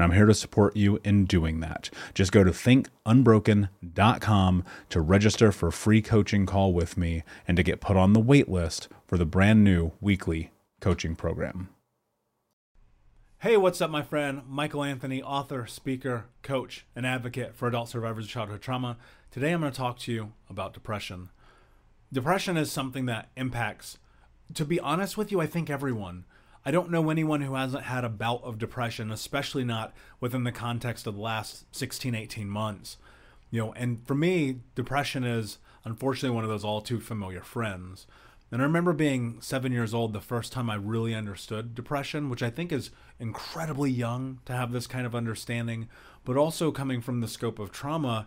And I'm here to support you in doing that. Just go to thinkunbroken.com to register for a free coaching call with me and to get put on the wait list for the brand new weekly coaching program. Hey, what's up, my friend? Michael Anthony, author, speaker, coach, and advocate for adult survivors of childhood trauma. Today I'm going to talk to you about depression. Depression is something that impacts, to be honest with you, I think everyone. I don't know anyone who hasn't had a bout of depression, especially not within the context of the last 16, 18 months. You know, and for me, depression is unfortunately one of those all too familiar friends. And I remember being seven years old the first time I really understood depression, which I think is incredibly young to have this kind of understanding, but also coming from the scope of trauma,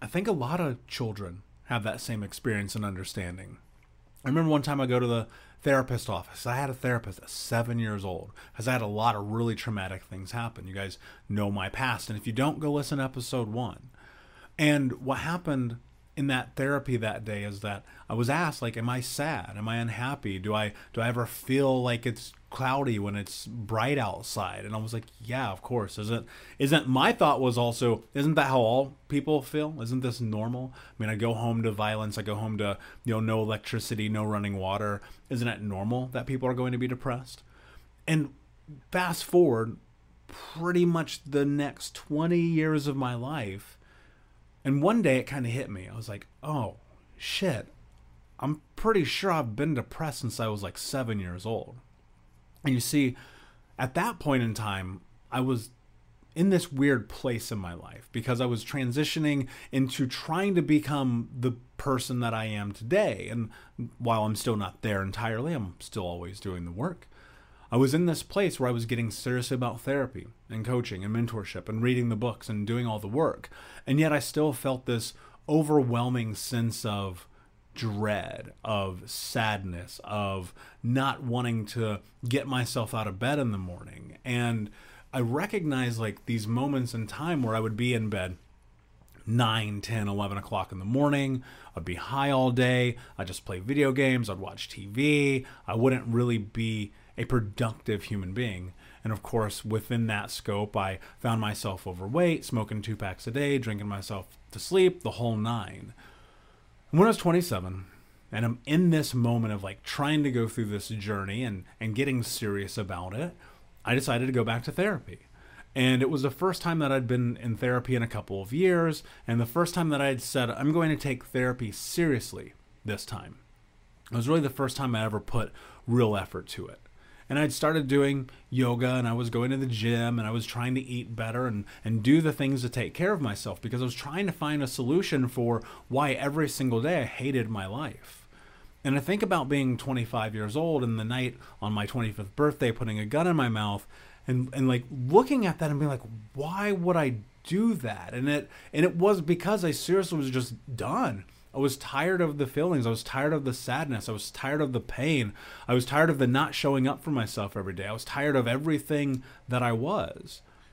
I think a lot of children have that same experience and understanding. I remember one time I go to the therapist office. I had a therapist at seven years old because I had a lot of really traumatic things happen. You guys know my past. And if you don't, go listen to episode one. And what happened in that therapy that day is that I was asked like am I sad? Am I unhappy? Do I do I ever feel like it's cloudy when it's bright outside? And I was like yeah of course. Isn't isn't my thought was also isn't that how all people feel? Isn't this normal? I mean I go home to violence. I go home to you know no electricity no running water. Isn't it normal that people are going to be depressed? And fast forward pretty much the next 20 years of my life and one day it kind of hit me. I was like, oh, shit. I'm pretty sure I've been depressed since I was like seven years old. And you see, at that point in time, I was in this weird place in my life because I was transitioning into trying to become the person that I am today. And while I'm still not there entirely, I'm still always doing the work. I was in this place where I was getting serious about therapy and coaching and mentorship and reading the books and doing all the work. And yet I still felt this overwhelming sense of dread, of sadness, of not wanting to get myself out of bed in the morning. And I recognized like these moments in time where I would be in bed 9, 10, 11 o'clock in the morning. I'd be high all day. I'd just play video games. I'd watch TV. I wouldn't really be a productive human being. And of course, within that scope, I found myself overweight, smoking two packs a day, drinking myself to sleep, the whole nine. When I was 27, and I'm in this moment of like trying to go through this journey and, and getting serious about it, I decided to go back to therapy. And it was the first time that I'd been in therapy in a couple of years, and the first time that I'd said, I'm going to take therapy seriously this time. It was really the first time I ever put real effort to it and I'd started doing yoga and I was going to the gym and I was trying to eat better and, and do the things to take care of myself because I was trying to find a solution for why every single day I hated my life. And I think about being 25 years old and the night on my 25th birthday putting a gun in my mouth and, and like looking at that and being like, why would I do that? And it and it was because I seriously was just done. I was tired of the feelings. I was tired of the sadness. I was tired of the pain. I was tired of the not showing up for myself every day. I was tired of everything that I was.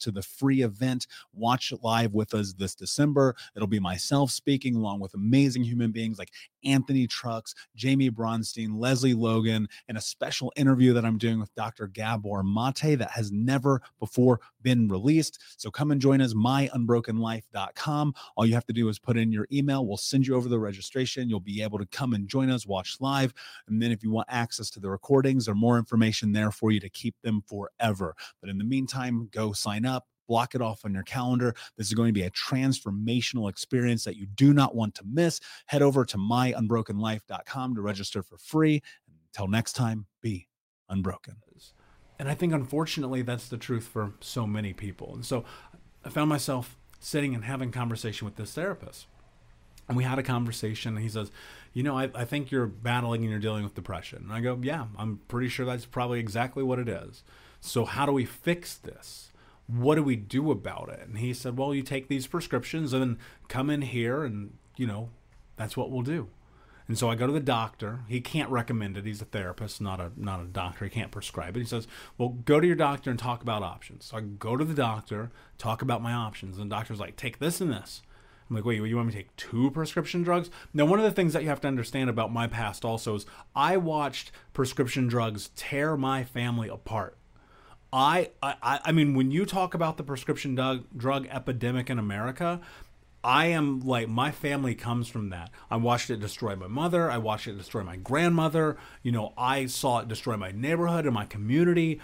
to the free event. Watch live with us this December. It'll be myself speaking along with amazing human beings like Anthony Trucks, Jaime Bronstein, Lesley Logan, and a special interview that I'm doing with Dr. Gabor Mate that has never before been released. So come and join us, myunbrokenlife.com. All you have to do is put in your email. We'll send you over the registration. You'll be able to come and join us, watch live. And then if you want access to the recordings or more information there for you to keep them forever. But in the meantime, go sign up block it off on your calendar. This is going to be a transformational experience that you do not want to miss. Head over to myunbrokenlife.com to register for free. Until next time, be unbroken. And I think unfortunately that's the truth for so many people. And so I found myself sitting and having conversation with this therapist. And we had a conversation, and he says, You know, I, I think you're battling and you're dealing with depression. And I go, Yeah, I'm pretty sure that's probably exactly what it is. So, how do we fix this? What do we do about it? And he said, Well, you take these prescriptions and come in here, and, you know, that's what we'll do. And so I go to the doctor. He can't recommend it. He's a therapist, not a not a doctor. He can't prescribe it. He says, "Well, go to your doctor and talk about options." So I go to the doctor, talk about my options, and the doctor's like, "Take this and this." I'm like, wait, you want me to take two prescription drugs? Now, one of the things that you have to understand about my past also is I watched prescription drugs tear my family apart. I, I, I mean, when you talk about the prescription drug, drug epidemic in America, I am like my family comes from that. I watched it destroy my mother. I watched it destroy my grandmother. You know, I saw it destroy my neighborhood and my community.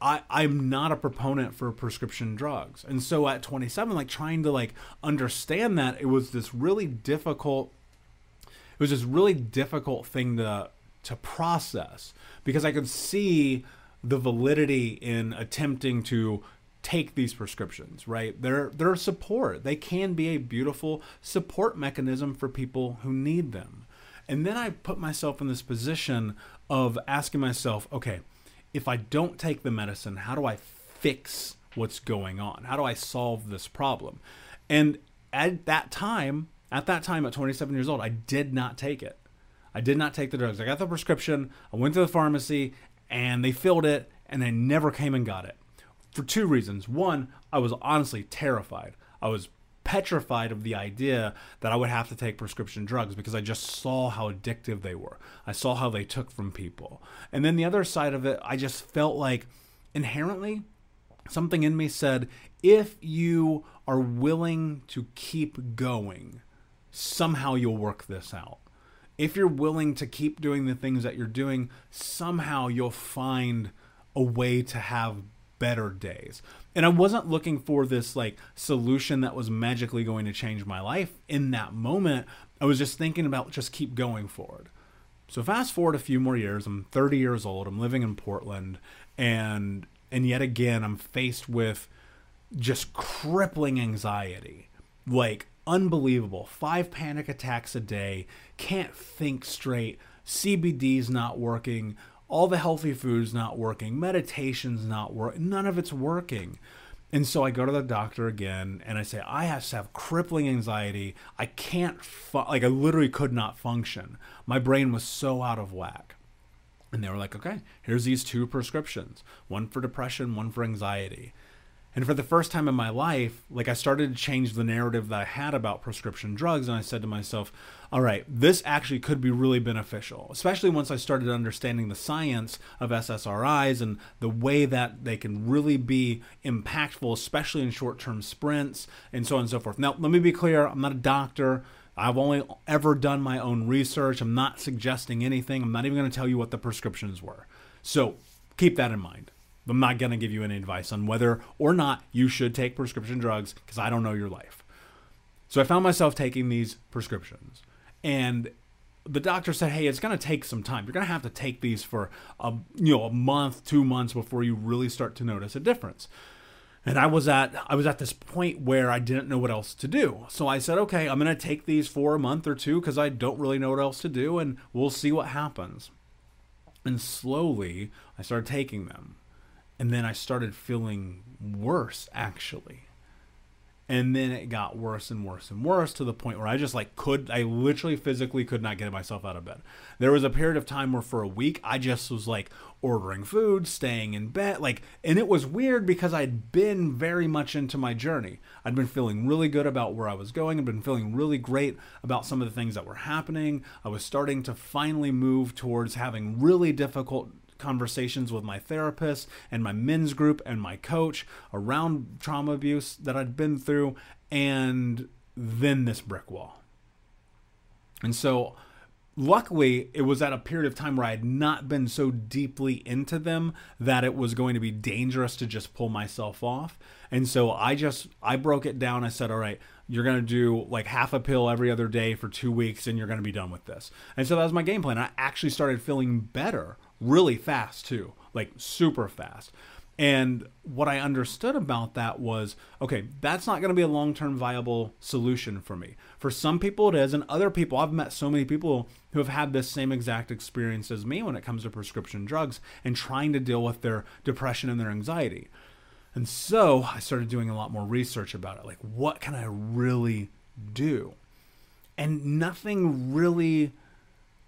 I, I'm not a proponent for prescription drugs. And so at 27, like trying to like understand that, it was this really difficult it was this really difficult thing to to process because I could see the validity in attempting to take these prescriptions, right? They're they're support. They can be a beautiful support mechanism for people who need them. And then I put myself in this position of asking myself, okay, if I don't take the medicine, how do I fix what's going on? How do I solve this problem? And at that time, at that time at 27 years old, I did not take it. I did not take the drugs. I got the prescription, I went to the pharmacy, and they filled it, and I never came and got it for two reasons. One, I was honestly terrified. I was petrified of the idea that I would have to take prescription drugs because I just saw how addictive they were. I saw how they took from people. And then the other side of it, I just felt like inherently something in me said if you are willing to keep going, somehow you'll work this out. If you're willing to keep doing the things that you're doing, somehow you'll find a way to have better days. And I wasn't looking for this like solution that was magically going to change my life in that moment. I was just thinking about just keep going forward. So fast forward a few more years, I'm 30 years old, I'm living in Portland, and and yet again I'm faced with just crippling anxiety. Like unbelievable. 5 panic attacks a day, can't think straight, CBD's not working, all the healthy foods not working, meditation's not working, none of it's working. And so I go to the doctor again and I say, I have to have crippling anxiety. I can't, fu- like, I literally could not function. My brain was so out of whack. And they were like, okay, here's these two prescriptions one for depression, one for anxiety. And for the first time in my life, like I started to change the narrative that I had about prescription drugs. And I said to myself, all right, this actually could be really beneficial, especially once I started understanding the science of SSRIs and the way that they can really be impactful, especially in short term sprints and so on and so forth. Now, let me be clear I'm not a doctor. I've only ever done my own research. I'm not suggesting anything. I'm not even going to tell you what the prescriptions were. So keep that in mind. I'm not going to give you any advice on whether or not you should take prescription drugs because I don't know your life. So I found myself taking these prescriptions. And the doctor said, "Hey, it's going to take some time. You're going to have to take these for a you know a month, two months before you really start to notice a difference." And I was at I was at this point where I didn't know what else to do. So I said, "Okay, I'm going to take these for a month or two because I don't really know what else to do, and we'll see what happens." And slowly, I started taking them and then I started feeling worse actually. And then it got worse and worse and worse to the point where I just like could I literally physically could not get myself out of bed. There was a period of time where for a week I just was like ordering food, staying in bed, like and it was weird because I'd been very much into my journey. I'd been feeling really good about where I was going, I'd been feeling really great about some of the things that were happening. I was starting to finally move towards having really difficult conversations with my therapist and my men's group and my coach around trauma abuse that I'd been through, and then this brick wall. And so, luckily, it was at a period of time where I had not been so deeply into them that it was going to be dangerous to just pull myself off. And so I just I broke it down. I said, "All right, you're going to do like half a pill every other day for 2 weeks and you're going to be done with this." And so that was my game plan. I actually started feeling better really fast too, like super fast. And what I understood about that was okay, that's not going to be a long term viable solution for me. For some people, it is. And other people, I've met so many people who have had this same exact experience as me when it comes to prescription drugs and trying to deal with their depression and their anxiety. And so I started doing a lot more research about it. Like, what can I really do? And nothing really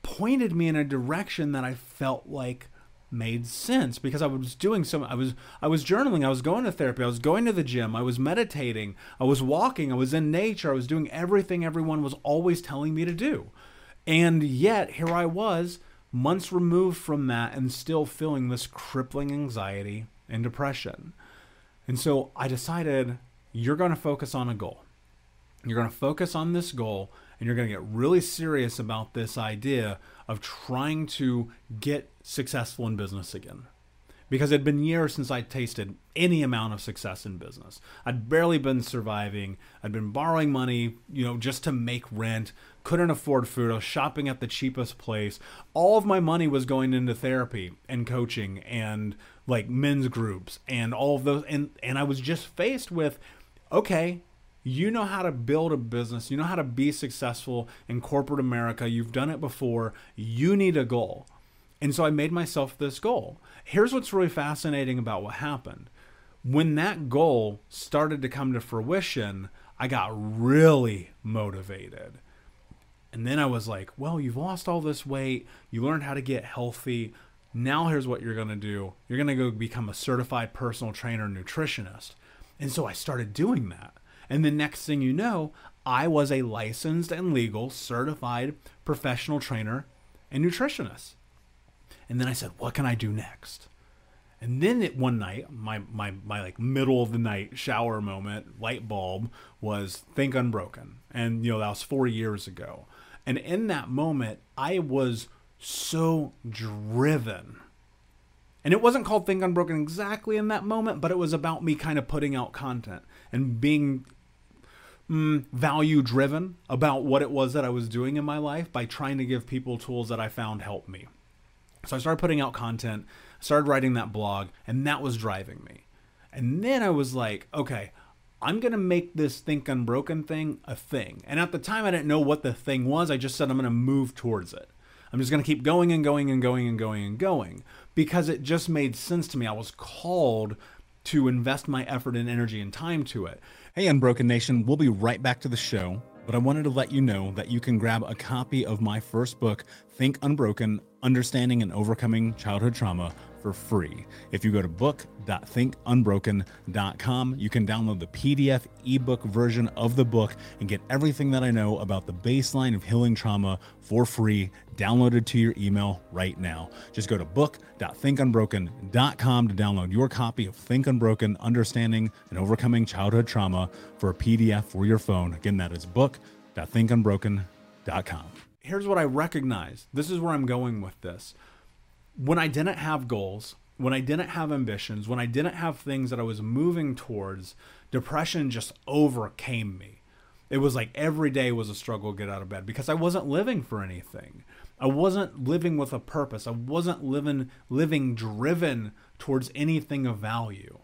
pointed me in a direction that I felt like made sense because I was doing some I was I was journaling, I was going to therapy, I was going to the gym, I was meditating, I was walking, I was in nature, I was doing everything everyone was always telling me to do. And yet here I was months removed from that and still feeling this crippling anxiety and depression. And so I decided you're going to focus on a goal. You're going to focus on this goal and you're going to get really serious about this idea of trying to get successful in business again. Because it had been years since I tasted any amount of success in business. I'd barely been surviving. I'd been borrowing money, you know, just to make rent. Couldn't afford food. I was shopping at the cheapest place. All of my money was going into therapy and coaching and like men's groups and all of those. And and I was just faced with, okay, you know how to build a business, you know how to be successful in corporate America, you've done it before, you need a goal. And so I made myself this goal. Here's what's really fascinating about what happened. When that goal started to come to fruition, I got really motivated. And then I was like, well, you've lost all this weight, you learned how to get healthy. Now here's what you're going to do. You're going to go become a certified personal trainer nutritionist. And so I started doing that. And the next thing you know, I was a licensed and legal certified professional trainer and nutritionist. And then I said, what can I do next? And then it, one night, my, my, my like middle of the night shower moment, light bulb was Think Unbroken. And, you know, that was four years ago. And in that moment, I was so driven. And it wasn't called Think Unbroken exactly in that moment, but it was about me kind of putting out content and being mm, value driven about what it was that I was doing in my life by trying to give people tools that I found help me. So I started putting out content, started writing that blog, and that was driving me. And then I was like, okay, I'm going to make this Think Unbroken thing a thing. And at the time, I didn't know what the thing was. I just said I'm going to move towards it. I'm just going to keep going and going and going and going and going because it just made sense to me. I was called to invest my effort and energy and time to it. Hey, Unbroken Nation, we'll be right back to the show, but I wanted to let you know that you can grab a copy of my first book, Think Unbroken Understanding and Overcoming Childhood Trauma for free. If you go to book.thinkunbroken.com, you can download the PDF ebook version of the book and get everything that I know about the baseline of healing trauma for free, downloaded to your email right now. Just go to book.thinkunbroken.com to download your copy of Think Unbroken Understanding and Overcoming Childhood Trauma for a PDF for your phone. Again, that is book.thinkunbroken.com here's what I recognize. This is where I'm going with this. When I didn't have goals, when I didn't have ambitions, when I didn't have things that I was moving towards, depression just overcame me. It was like every day was a struggle to get out of bed because I wasn't living for anything. I wasn't living with a purpose. I wasn't living living driven towards anything of value.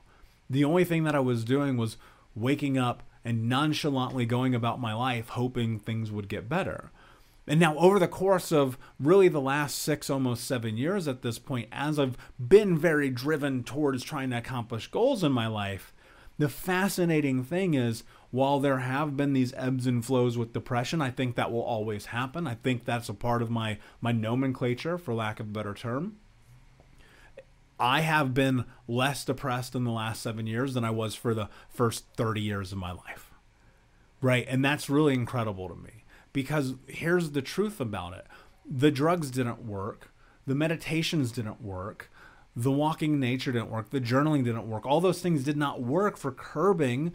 The only thing that I was doing was waking up and nonchalantly going about my life hoping things would get better. And now, over the course of really the last six, almost seven years at this point, as I've been very driven towards trying to accomplish goals in my life, the fascinating thing is while there have been these ebbs and flows with depression, I think that will always happen. I think that's a part of my, my nomenclature, for lack of a better term. I have been less depressed in the last seven years than I was for the first 30 years of my life. Right. And that's really incredible to me because here's the truth about it the drugs didn't work, the meditations didn't work, the walking nature didn't work, the journaling didn't work. All those things did not work for curbing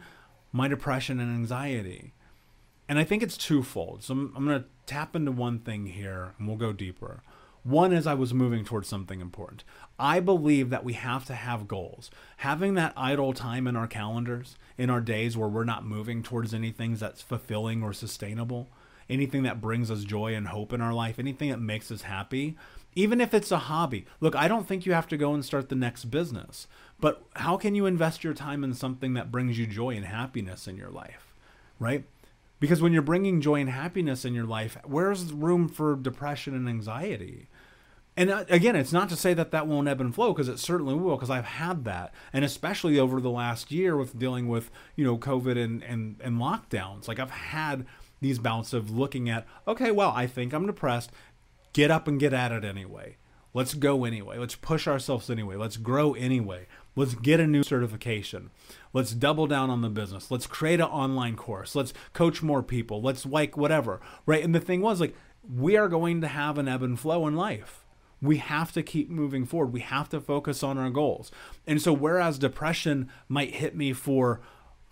my depression and anxiety. And I think it's twofold. So I'm, I'm going to tap into one thing here and we'll go deeper. One is I was moving towards something important. I believe that we have to have goals. Having that idle time in our calendars, in our days where we're not moving towards anything that's fulfilling or sustainable, anything that brings us joy and hope in our life, anything that makes us happy, even if it's a hobby. Look, I don't think you have to go and start the next business, but how can you invest your time in something that brings you joy and happiness in your life, right? Because when you're bringing joy and happiness in your life, where's room for depression and anxiety? And uh, again, it's not to say that that won't ebb and flow because it certainly will because I've had that, and especially over the last year with dealing with you know COVID and and and lockdowns. Like I've had these bouts of looking at okay, well, I think I'm depressed. Get up and get at it anyway. Let's go anyway. Let's push ourselves anyway. Let's grow anyway. Let's get a new certification. Let's double down on the business. Let's create an online course. Let's coach more people. Let's like whatever. Right. And the thing was, like, we are going to have an ebb and flow in life. We have to keep moving forward. We have to focus on our goals. And so, whereas depression might hit me for,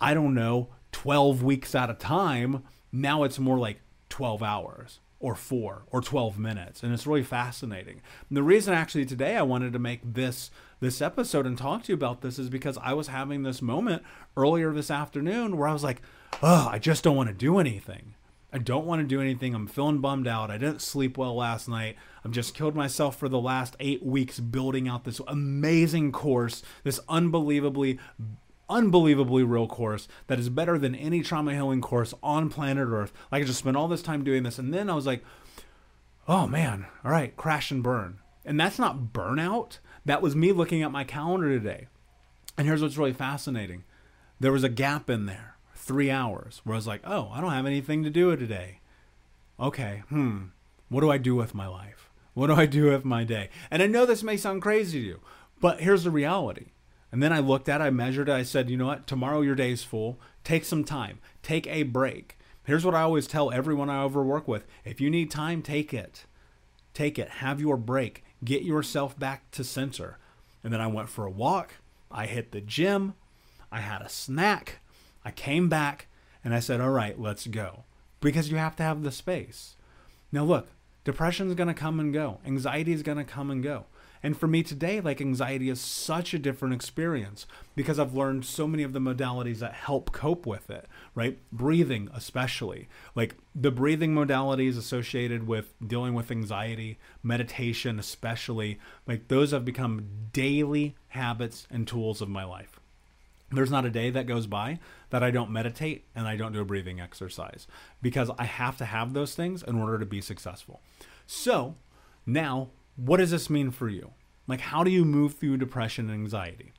I don't know, 12 weeks at a time, now it's more like 12 hours or four or 12 minutes and it's really fascinating. And the reason actually today i wanted to make this this episode and talk to you about this is because i was having this moment earlier this afternoon where i was like oh i just don't want to do anything. I don't want to do anything. I'm feeling bummed out. I didn't sleep well last night. I've just killed myself for the last eight weeks building out this amazing course this unbelievably unbelievably real course that is better than any trauma healing course on planet Earth. Like I just spent all this time doing this, and then I was like, oh man, all right, crash and burn. And that's not burnout. That was me looking at my calendar today. And here's what's really fascinating. There was a gap in there, three hours, where I was like, oh, I don't have anything to do today. Okay, hmm, what do I do with my life? What do I do with my day? And I know this may sound crazy to you, but here's the reality and then I looked at it, I measured it, I said, you know what, tomorrow your day's full. Take some time, take a break. Here's what I always tell everyone I overwork with if you need time, take it. Take it, have your break, get yourself back to center. And then I went for a walk, I hit the gym, I had a snack, I came back, and I said, all right, let's go. Because you have to have the space. Now, look, depression is going to come and go, anxiety is going to come and go. And for me today, like anxiety is such a different experience because I've learned so many of the modalities that help cope with it, right? Breathing, especially. Like the breathing modalities associated with dealing with anxiety, meditation, especially, like those have become daily habits and tools of my life. There's not a day that goes by that I don't meditate and I don't do a breathing exercise because I have to have those things in order to be successful. So, now what does this mean for you? Like, how do you move through depression and anxiety?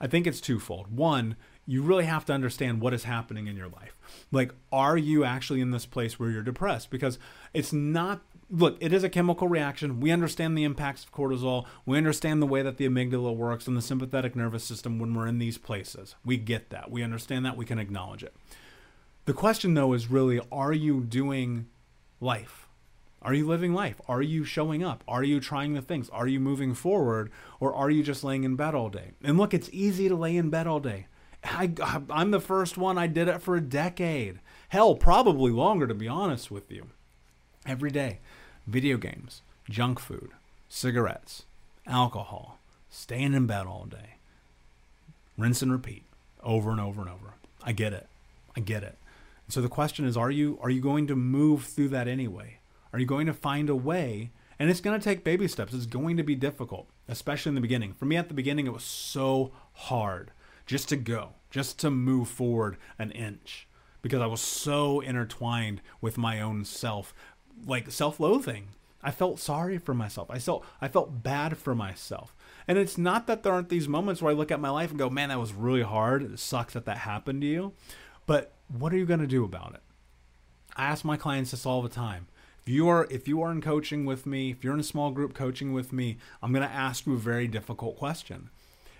I think it's twofold. One, you really have to understand what is happening in your life. Like, are you actually in this place where you're depressed? Because it's not, look, it is a chemical reaction. We understand the impacts of cortisol. We understand the way that the amygdala works and the sympathetic nervous system when we're in these places. We get that. We understand that. We can acknowledge it. The question, though, is really are you doing life? Are you living life? Are you showing up? Are you trying the things? Are you moving forward? Or are you just laying in bed all day? And look, it's easy to lay in bed all day. I, I'm the first one. I did it for a decade. Hell, probably longer, to be honest with you. Every day, video games, junk food, cigarettes, alcohol, staying in bed all day. Rinse and repeat over and over and over. I get it. I get it. So the question is, are you are you going to move through that anyway? Are you going to find a way? And it's going to take baby steps. It's going to be difficult, especially in the beginning. For me, at the beginning, it was so hard just to go, just to move forward an inch because I was so intertwined with my own self, like self loathing. I felt sorry for myself. I felt I felt bad for myself. And it's not that there aren't these moments where I look at my life and go, "Man, that was really hard. It sucks that that happened to you." But what are you going to do about it? I ask my clients this all the time you are if you are in coaching with me, if you're in a small group coaching with me, I'm going to ask you a very difficult question.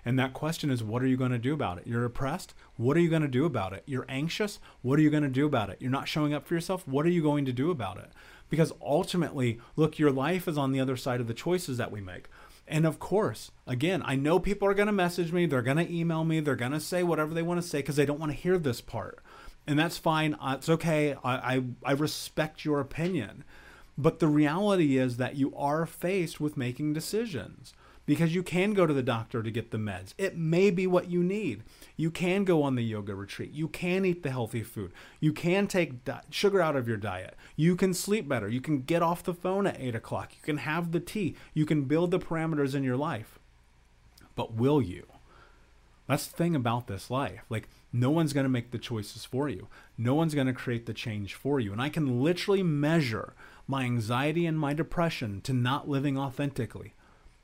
And that question is what are you going to do about it? You're depressed? What are you going to do about it? You're anxious? What are you going to do about it? You're not showing up for yourself? What are you going to do about it? Because ultimately, look, your life is on the other side of the choices that we make. And of course, again, I know people are going to message me, they're going to email me, they're going to say whatever they want to say because they don't want to hear this part. And that's fine. Uh, it's okay. I, I, I respect your opinion. But the reality is that you are faced with making decisions. because you can go to the doctor to get the meds. It may be what you need. You can go on the yoga retreat. You can eat the healthy food. You can take di- sugar out of your diet. You can sleep better. You can get off the phone at 8 o'clock. You can have the tea. You can build the parameters in your life. But will you? That's the thing about this life. Like, no one's going to make the choices for you. No one's going to create the change for you. And I can literally measure my anxiety and my depression to not living authentically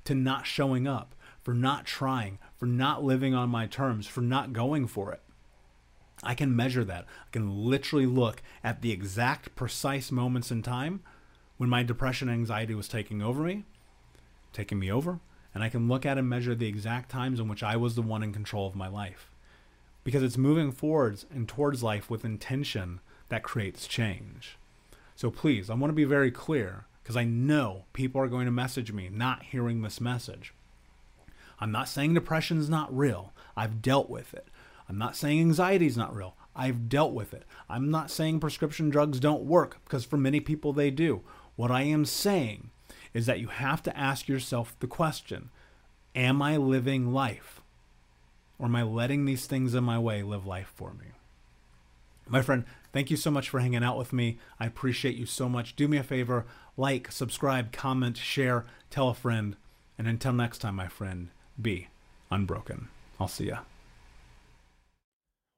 to not showing up, for not trying, for not living on my terms, for not going for it. I can measure that. I can literally look at the exact precise moments in time when my depression and anxiety was taking over me, taking me over, and I can look at and measure the exact times in which I was the one in control of my life. Because it's moving forwards and towards life with intention that creates change. So please, I want to be very clear because I know people are going to message me not hearing this message. I'm not saying depression is not real. I've dealt with it. I'm not saying anxiety is not real. I've dealt with it. I'm not saying prescription drugs don't work because for many people they do. What I am saying is that you have to ask yourself the question Am I living life? Or am I letting these things in my way live life for me? My friend, thank you so much for hanging out with me. I appreciate you so much. Do me a favor, like, subscribe, comment, share, tell a friend. And until next time, my friend, be unbroken. I'll see ya.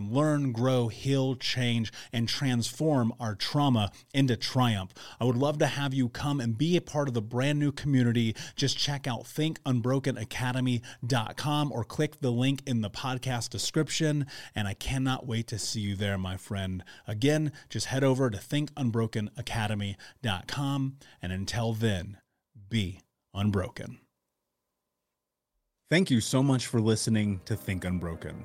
can learn, grow, heal, change, and transform our trauma into triumph. I would love to have you come and be a part of the brand new community. Just check out thinkunbrokenacademy.com or click the link in the podcast description. And I cannot wait to see you there, my friend. Again, just head over to thinkunbrokenacademy.com. And until then, be unbroken. Thank you so much for listening to Think Unbroken